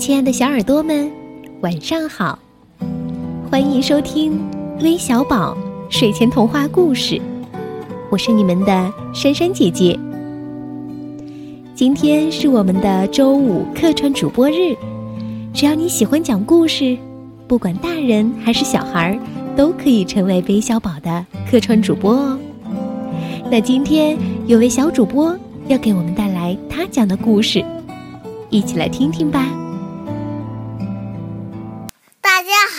亲爱的小耳朵们，晚上好！欢迎收听微小宝睡前童话故事，我是你们的珊珊姐姐。今天是我们的周五客串主播日，只要你喜欢讲故事，不管大人还是小孩，都可以成为微小宝的客串主播哦。那今天有位小主播要给我们带来他讲的故事，一起来听听吧。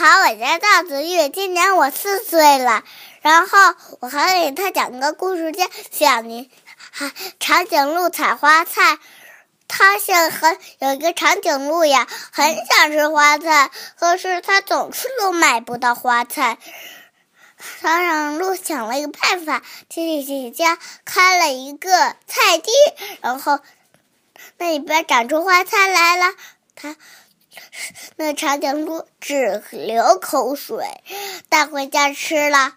好，我叫赵子玉，今年我四岁了。然后我还给他讲个故事，叫《小宁还长颈鹿采花菜》。他想很有一个长颈鹿呀，很想吃花菜，可是他总是都买不到花菜。长颈鹿想了一个办法，去自己家开了一个菜地，然后那里边长出花菜来了。他。那长颈鹿只流口水，带回家吃了。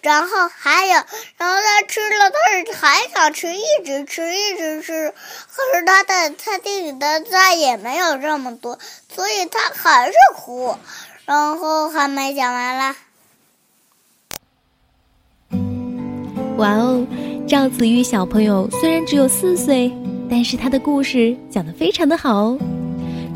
然后还有，然后他吃了，他还想吃，一直吃，一直吃。可是他的菜地里的菜也没有这么多，所以他还是哭。然后还没讲完了。哇哦，赵子玉小朋友虽然只有四岁，但是他的故事讲得非常的好哦。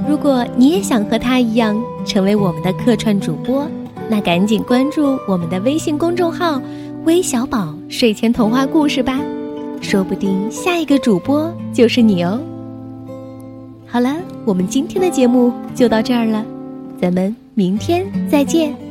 如果你也想和他一样成为我们的客串主播，那赶紧关注我们的微信公众号“微小宝睡前童话故事”吧，说不定下一个主播就是你哦。好了，我们今天的节目就到这儿了，咱们明天再见。